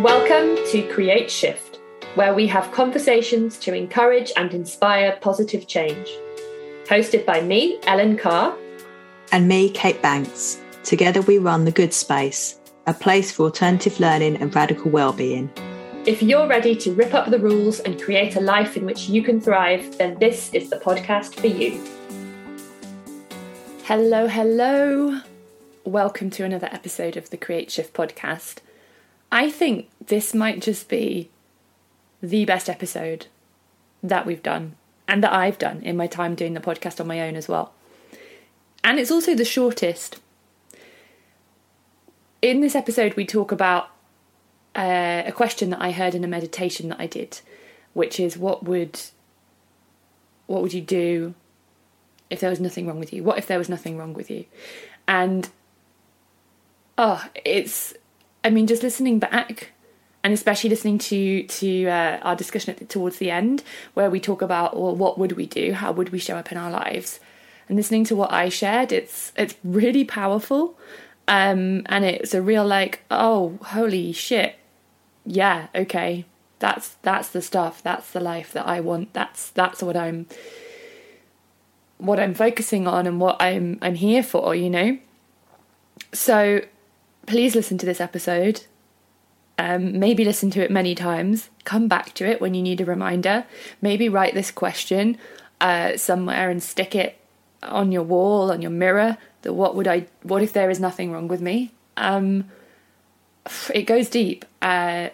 Welcome to Create Shift, where we have conversations to encourage and inspire positive change. Hosted by me, Ellen Carr. And me, Kate Banks. Together we run The Good Space, a place for alternative learning and radical well-being. If you're ready to rip up the rules and create a life in which you can thrive, then this is the podcast for you. Hello, hello. Welcome to another episode of the Create Shift podcast. I think this might just be the best episode that we've done and that I've done in my time doing the podcast on my own as well. And it's also the shortest. In this episode, we talk about uh, a question that I heard in a meditation that I did, which is what would what would you do if there was nothing wrong with you? What if there was nothing wrong with you? And oh, it's I mean, just listening back, and especially listening to to uh, our discussion at, towards the end, where we talk about well, what would we do? How would we show up in our lives? And listening to what I shared, it's it's really powerful, um, and it's a real like, oh, holy shit, yeah, okay, that's that's the stuff, that's the life that I want. That's that's what I'm what I'm focusing on and what I'm I'm here for, you know. So please listen to this episode. Um, maybe listen to it many times. Come back to it when you need a reminder. Maybe write this question uh, somewhere and stick it on your wall, on your mirror. That what would I? What if there is nothing wrong with me? Um, it goes deep. Uh,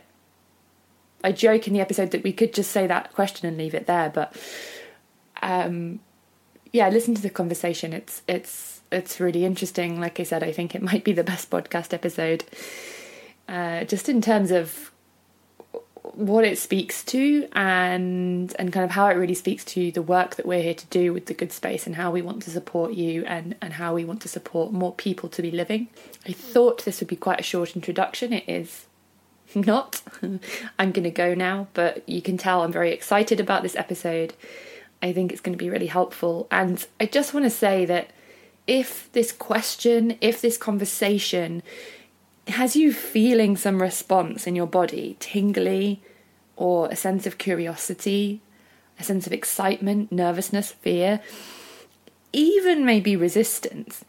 I joke in the episode that we could just say that question and leave it there, but um, yeah, listen to the conversation. It's it's it's really interesting. Like I said, I think it might be the best podcast episode, uh, just in terms of what it speaks to and and kind of how it really speaks to the work that we're here to do with the good space and how we want to support you and and how we want to support more people to be living. I thought this would be quite a short introduction. It is not. I'm going to go now, but you can tell I'm very excited about this episode. I think it's going to be really helpful and I just want to say that if this question, if this conversation has you feeling some response in your body, tingly, or a sense of curiosity, a sense of excitement, nervousness, fear, even maybe resistance,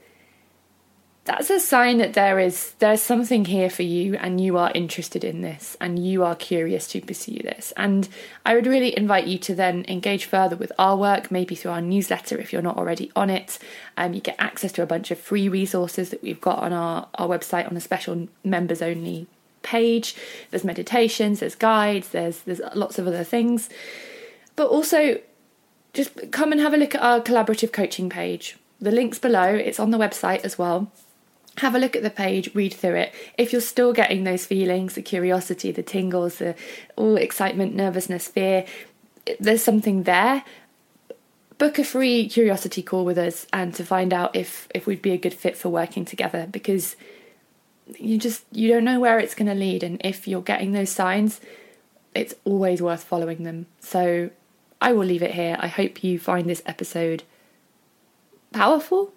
that's a sign that there is there's something here for you and you are interested in this and you are curious to pursue this. And i would really invite you to then engage further with our work maybe through our newsletter if you're not already on it. Um, you get access to a bunch of free resources that we've got on our, our website on a special members only page. There's meditations there's guides there's there's lots of other things. But also just come and have a look at our collaborative coaching page. The link's below. It's on the website as well have a look at the page, read through it. If you're still getting those feelings, the curiosity, the tingles, the all excitement, nervousness, fear, there's something there. Book a free curiosity call with us and to find out if if we'd be a good fit for working together because you just you don't know where it's going to lead and if you're getting those signs it's always worth following them. So I will leave it here. I hope you find this episode powerful,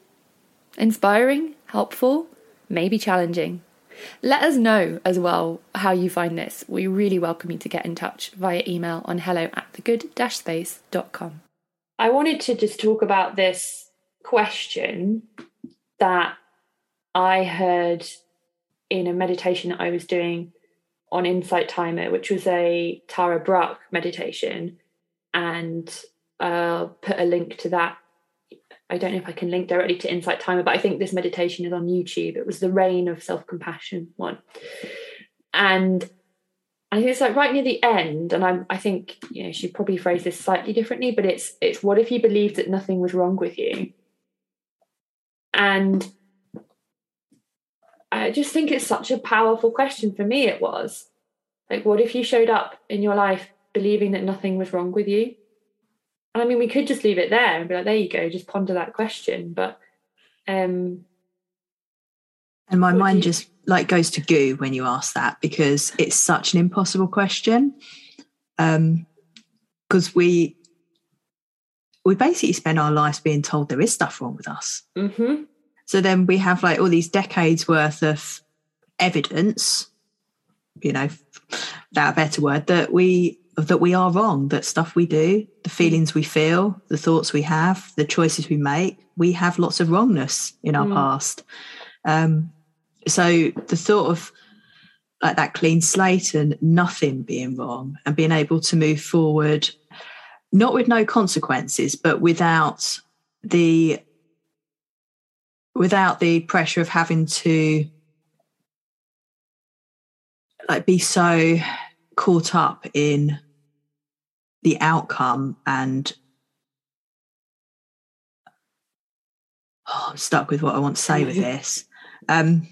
inspiring, helpful, maybe challenging. Let us know as well how you find this. We really welcome you to get in touch via email on hello at thegood-space.com. I wanted to just talk about this question that I heard in a meditation that I was doing on Insight Timer, which was a Tara Brach meditation. And I'll put a link to that I don't know if I can link directly to Insight Timer, but I think this meditation is on YouTube. It was the RAIN of Self Compassion one. And I think it's like right near the end, and I'm, I think you know she probably phrased this slightly differently, but it's it's what if you believed that nothing was wrong with you? And I just think it's such a powerful question for me. It was like, what if you showed up in your life believing that nothing was wrong with you? And I mean, we could just leave it there and be like, there you go, just ponder that question. But um and my mind you... just like goes to goo when you ask that because it's such an impossible question. Um because we we basically spend our lives being told there is stuff wrong with us. Mm-hmm. So then we have like all these decades worth of evidence you know, without a better word, that we that we are wrong, that stuff we do, the feelings we feel, the thoughts we have, the choices we make, we have lots of wrongness in our Mm. past. Um, so the thought of like that clean slate and nothing being wrong and being able to move forward, not with no consequences, but without the without the pressure of having to like be so caught up in the outcome and oh, I'm stuck with what I want to say with this. Um,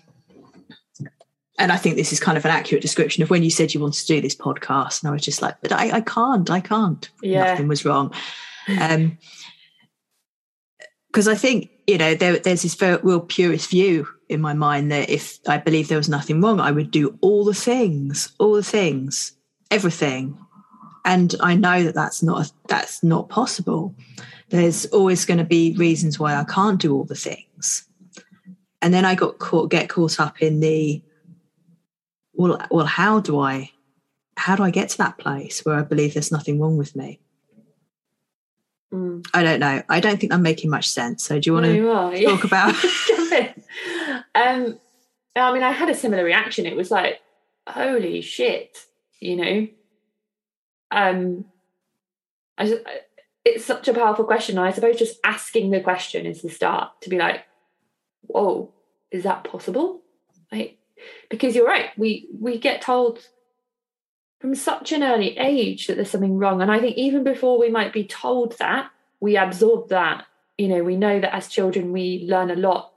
and I think this is kind of an accurate description of when you said you wanted to do this podcast. And I was just like, but I, I can't, I can't. Yeah. Nothing was wrong. Um, because I think you know there, there's this real purist view in my mind that if I believe there was nothing wrong, I would do all the things, all the things, everything, and I know that that's not that's not possible. There's always going to be reasons why I can't do all the things, and then I got caught get caught up in the well, well, how do I how do I get to that place where I believe there's nothing wrong with me? Mm. I don't know. I don't think I'm making much sense. So do you want No, to you are, yeah. talk about? Um, I mean, I had a similar reaction. It was like, holy shit, you know. Um, I just, it's such a powerful question. I suppose just asking the question is the start to be like, whoa, is that possible? Like, because you're right. We we get told from such an early age that there's something wrong, and I think even before we might be told that, we absorb that. You know, we know that as children we learn a lot,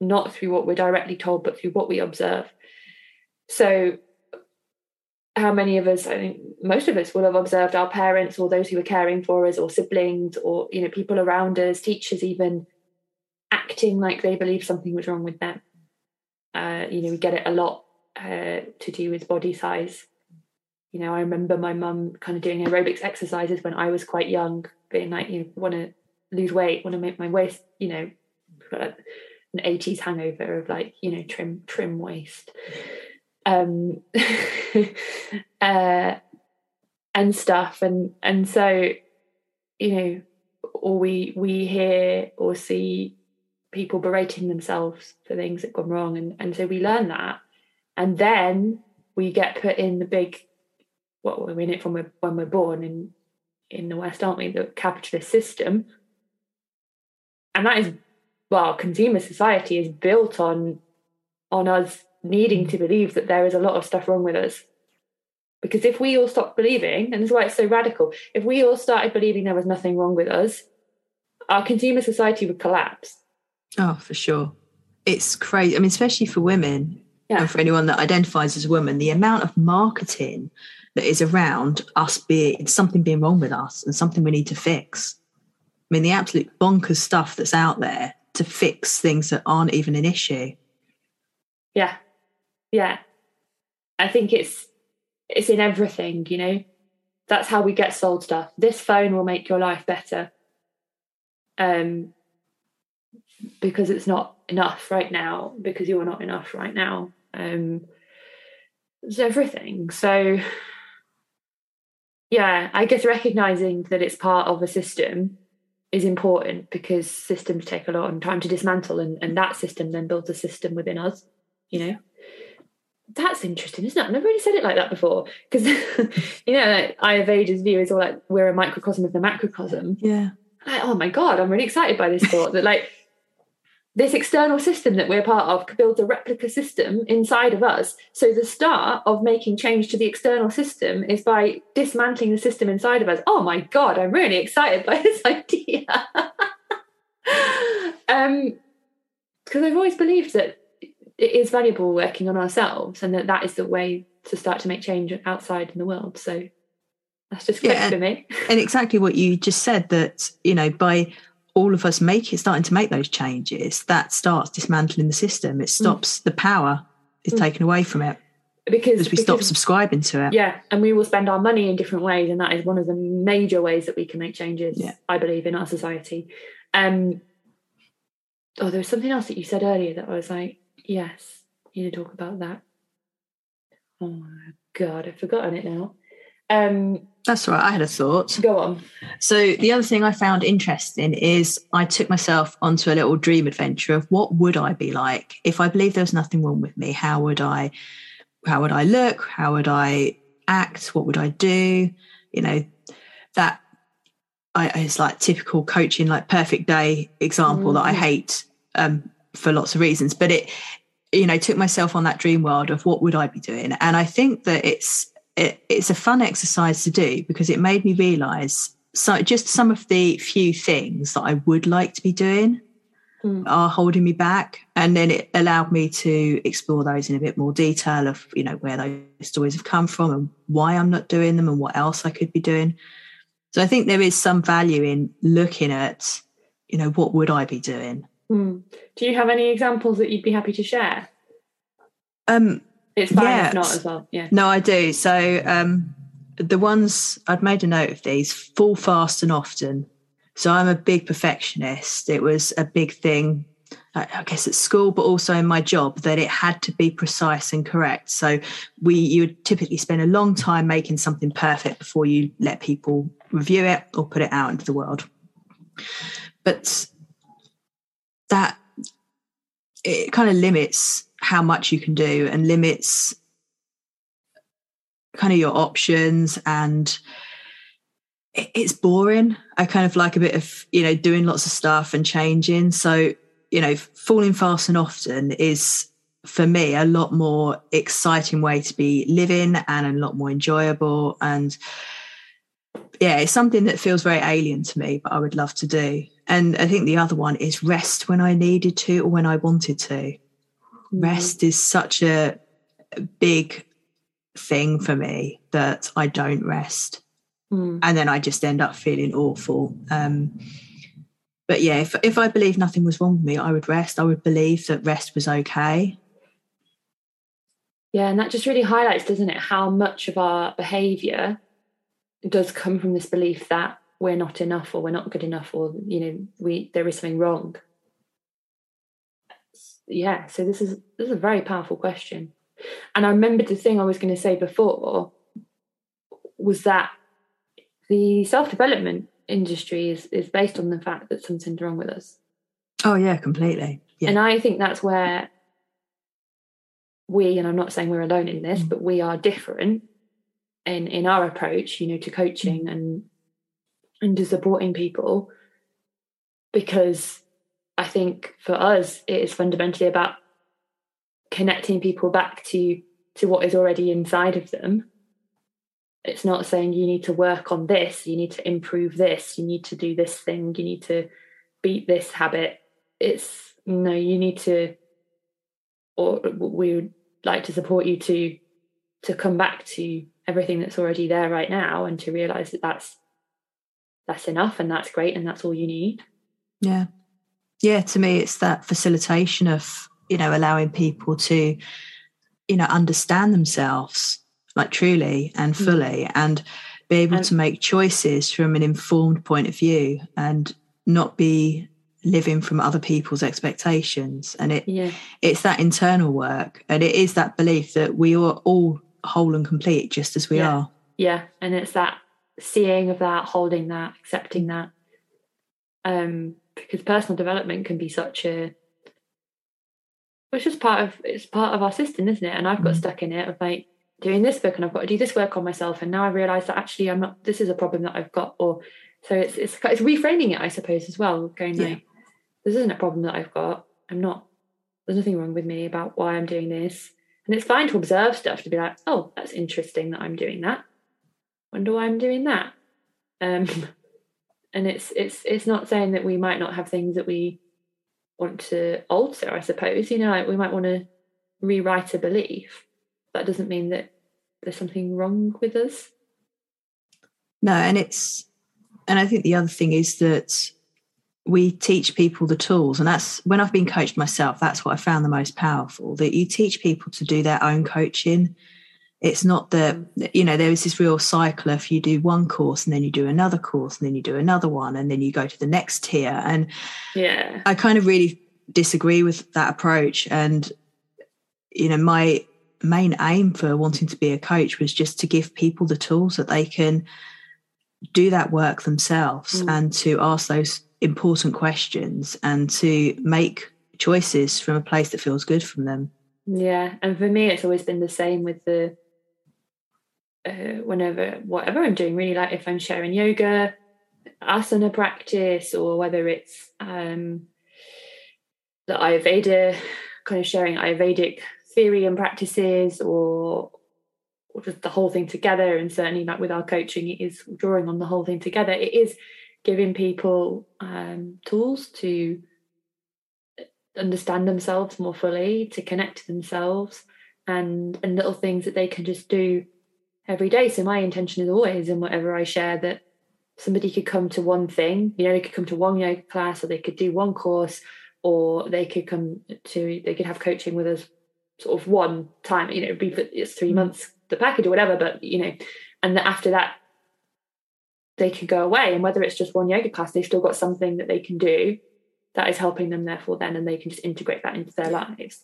not through what we're directly told, but through what we observe. So, how many of us? I think most of us will have observed our parents or those who were caring for us, or siblings, or you know, people around us, teachers, even acting like they believe something was wrong with them. Uh, you know, we get it a lot uh, to do with body size. You know, I remember my mum kind of doing aerobics exercises when I was quite young, being like, you want to lose weight, want to make my waist, you know, an 80s hangover of like, you know, trim, trim waist. Um, uh, and stuff. And, and so, you know, or we, we hear or see people berating themselves for things that gone wrong. And, and so we learn that. And then we get put in the big, what we're in it from when we're born in, in the West, aren't we? The capitalist system. And that is, well, consumer society is built on, on us needing to believe that there is a lot of stuff wrong with us. Because if we all stopped believing, and this is why it's so radical, if we all started believing there was nothing wrong with us, our consumer society would collapse. Oh, for sure. It's crazy. I mean, especially for women Yeah. and for anyone that identifies as a woman, the amount of marketing that is around us being something being wrong with us and something we need to fix. I mean, the absolute bonkers stuff that's out there to fix things that aren't even an issue. Yeah. Yeah. I think it's it's in everything, you know. That's how we get sold stuff. This phone will make your life better. Um because it's not enough right now, because you're not enough right now. Um it's everything. So yeah, I guess recognizing that it's part of a system is important because systems take a lot of time to dismantle and, and that system then builds a system within us, you know. That's interesting, isn't it? I've never really said it like that before. Because you know, like Ayurveda's view is all like we're a microcosm of the macrocosm. Yeah. Like, oh my god, I'm really excited by this thought that like this external system that we're part of builds a replica system inside of us. So the start of making change to the external system is by dismantling the system inside of us. Oh my god, I'm really excited by this idea. um, because I've always believed that it is valuable working on ourselves, and that that is the way to start to make change outside in the world. So that's just clicked Yeah. for me. And exactly what you just said that, you know, by all of us making starting to make those changes, that starts dismantling the system. It stops the power is Mm. taken away from it Because because we stop subscribing to it. Yeah, and we will spend our money in different ways, and that is one of the major ways that we can make changes. Yeah. I believe in our society. Um, oh, there was something else that you said earlier that I was like, yes, you need to talk about that. Oh, my God, I've forgotten it now. Um, That's right. I had a thought. go on. So the other thing I found interesting is I took myself onto a little dream adventure of what would I be like if I believed there was nothing wrong with me. How would I? How would I look? How would I act? What would I do? You know, that I, it's like typical coaching, like perfect day example that I Mhm. hate um, for lots of reasons. But it, you know, took myself on that dream world of what would I be doing, and I think that it's it, it's a fun exercise to do because it made me realize so just some of the few things that I would like to be doing Mm. are holding me back and then it allowed me to explore those in a bit more detail of you know where those stories have come from and why I'm not doing them and what else I could be doing so I think there is some value in looking at you know what would I be doing Hmm. Do you have any examples that you'd be happy to share? um It's fine Yeah. if not as well. Yeah. No, I do. So um, the ones I'd made a note of these fall fast and often. So I'm a big perfectionist. It was a big thing, I I guess, at school, but also in my job that it had to be precise and correct. So we you would typically spend a long time making something perfect before you let people review it or put it out into the world. But that it kind of limits how much you can do and limits kind of your options. And it- it's boring. I kind of like a bit of you know doing lots of stuff and changing. So you know falling fast and often is for me a lot more exciting way to be living and a lot more enjoyable. And yeah it's something that feels very alien to me but i would love to do. And i think the other one is rest when i needed to or when i wanted to. Rest is such a big thing for me that I don't rest. Hmm. And then I just end up feeling awful. Um, but yeah, if, if I believed nothing was wrong with me, I would rest. I would believe that rest was okay. Yeah, and that just really highlights, doesn't it, how much of our behaviour does come from this belief that we're not enough or we're not good enough or you know we there is something wrong. Yeah, so this is this is a very powerful question. And I remembered the thing I was going to say before was that the self-development industry is, is based on the fact that something's wrong with us. Oh, yeah, completely. Yeah. And I think that's where we, and I'm not saying we're alone in this, Mm. but we are different in in our approach, you know, to coaching and and to supporting people. Because I think for us it is fundamentally about connecting people back to to what is already inside of them. It's not saying you need to work on this, you need to improve this, you need to do this thing, you need to beat this habit it's no you need to or we would like to support you to to come back to everything that's already there right now and to realize that that's that's enough and that's great and that's all you need Yeah. Yeah, to me it's that facilitation of, you know, allowing people to, you know, understand themselves like truly and Mm. fully and be able And- to make choices from an informed point of view and not be living from other people's expectations. And it yeah it's that internal work and it is that belief that we are all whole and complete just as we Yeah. are. yeah and it's that seeing of that holding that accepting that um because personal development can be such a it's just part of it's part of our system isn't it? And i've got Mhm. stuck in it of like doing this book and i've got to do this work on myself and now i realize that actually i'm not this is a problem that i've got or so it's it's, it's reframing it i suppose as well going Yeah. like this isn't a problem that i've got. I'm not there's nothing wrong with me about why i'm doing this. And it's fine to observe stuff to be like oh that's interesting that i'm doing that. Wonder why i'm doing that. Um and it's it's it's not saying that we might not have things that we want to alter i suppose you know like we might want to rewrite a belief. That doesn't mean that there's something wrong with us. No, and it's and I think the other thing is that we teach people the tools and that's when I've been coached myself that's what I found the most powerful that you teach people to do their own coaching it's not that you know there is this real cycle if you do one course and then you do another course and then you do another one and then you go to the next tier and yeah I kind of really disagree with that approach. And, you know, my main aim for wanting to be a coach was just to give people the tools that they can do that work themselves mm. and to ask those important questions and to make choices from a place that feels good from them. Yeah, and for me, it's always been the same with the uh, whenever whatever I'm doing. Really, like if I'm sharing yoga, asana practice, or whether it's um, the Ayurveda, kind of sharing Ayurvedic theory and practices, or or just the whole thing together. And certainly, like with our coaching, it is drawing on the whole thing together. It is giving people um, tools to understand themselves more fully, to connect to themselves, and and little things that they can just do every day. So my intention is always in whatever I share that somebody could come to one thing. You know, they could come to one yoga class, or they could do one course, or they could come to they could have coaching with us sort of one time. You know, be for it's three mm. months the package or whatever. But you know, and after that they could go away and whether it's just one yoga class they've still got something that they can do that is helping them therefore then and they can just integrate that into their lives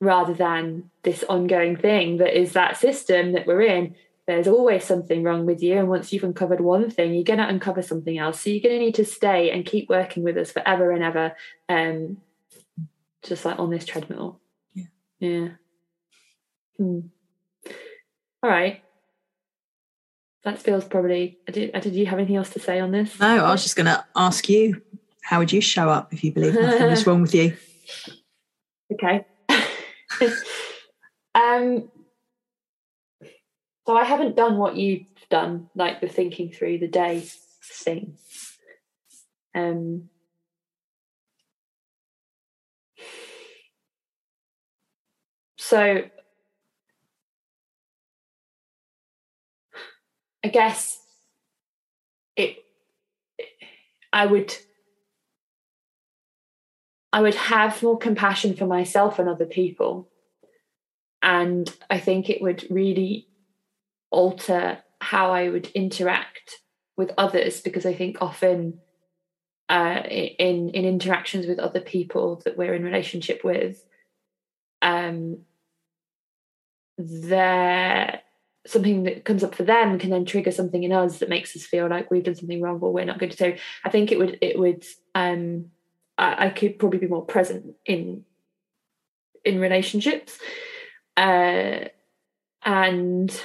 rather than this ongoing thing that is that system that we're in there's always something wrong with you and once you've uncovered one thing you're going to uncover something else so you're going to need to stay and keep working with us forever and ever um just like on this treadmill yeah yeah hmm. all right that feels probably did, did you have anything else to say on this no i was just going to ask you how would you show up if you believe nothing is wrong with you? Okay. um, so I haven't done what you've done, like the thinking through the day thing. Um, so I guess it, it I would I would have more compassion for myself and other people. And I think it would really alter how I would interact with others because I think often uh, in in interactions with other people that we're in relationship with, um, there something that comes up for them can then trigger something in us that makes us feel like we've done something wrong or we're not good. So I think it would it would um, I, I could probably be more present in in relationships uh, and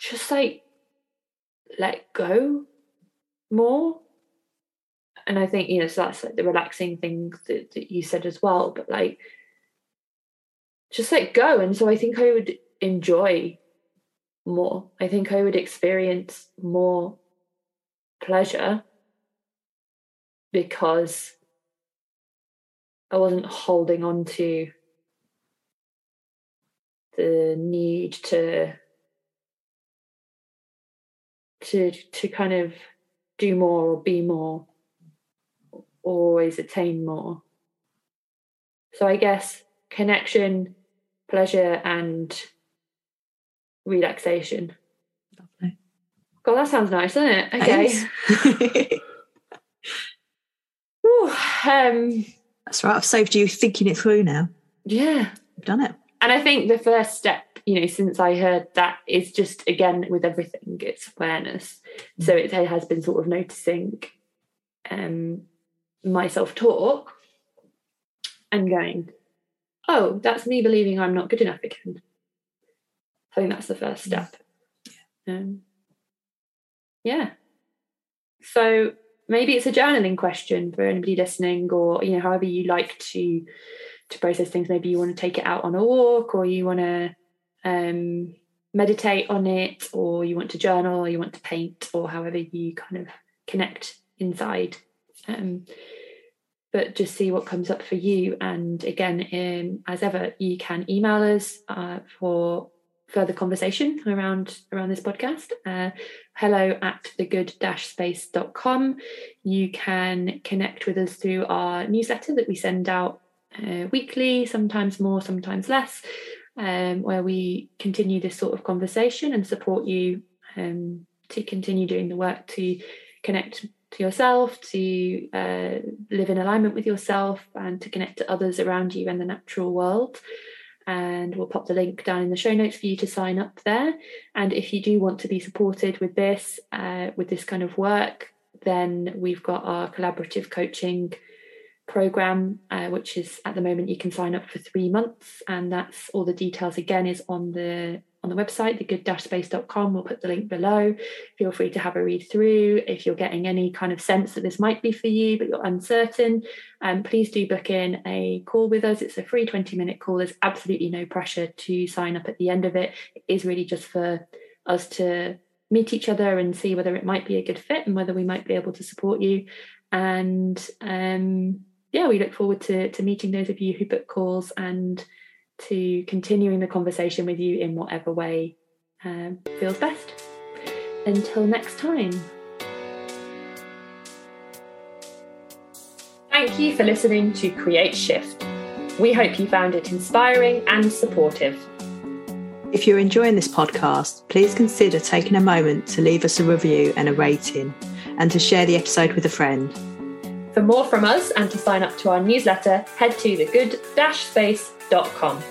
just like let go more. And i think you know so that's like the relaxing thing that, that you said as well but like just let go. And so i think i would enjoy more. I think i would experience more pleasure because I wasn't holding on to the need to to to kind of do more or be more always attain more so i guess connection pleasure and relaxation Lovely. god that sounds nice doesn't it okay um, That's right. I've saved you thinking it through now. Yeah. I've done it. And I think the first step, you know, since I heard that is just again with everything, it's awareness. Mm. So it has been sort of noticing um my self-talk and going, oh, that's me believing I'm not good enough again. I think that's the first step. Yeah. Um, yeah. So maybe it's a journaling question for anybody listening or you know however you like to to process things maybe you want to take it out on a walk or you want to um, meditate on it or you want to journal or you want to paint or however you kind of connect inside. Um, but just see what comes up for you. And again um, as ever you can email us uh, for further conversation around around this podcast uh, hello at thegood-space.com you can connect with us through our newsletter that we send out uh, weekly sometimes more sometimes less um, where we continue this sort of conversation and support you um, to continue doing the work to connect to yourself, to uh, live in alignment with yourself, and to connect to others around you and the natural world. And we'll pop the link down in the show notes for you to sign up there. And if you do want to be supported with this, uh, with this kind of work, then we've got our collaborative coaching program, uh, which is at the moment you can sign up for three months, and that's all the details again is on the on the website, thegood-space.com. We'll put the link below. Feel free to have a read through. If you're getting any kind of sense that this might be for you, but you're uncertain, um, please do book in a call with us. It's a free 20 minute call. There's absolutely no pressure to sign up at the end of it. It is really just for us to meet each other and see whether it might be a good fit and whether we might be able to support you. And um, yeah, we look forward to, to meeting those of you who book calls and to continuing the conversation with you in whatever way um, feels best. Until next time. Thank you for listening to Create Shift. We hope you found it inspiring and supportive. If you're enjoying this podcast, please consider taking a moment to leave us a review and a rating and to share the episode with a friend. For more from us and to sign up to our newsletter, head to thegood-space.com.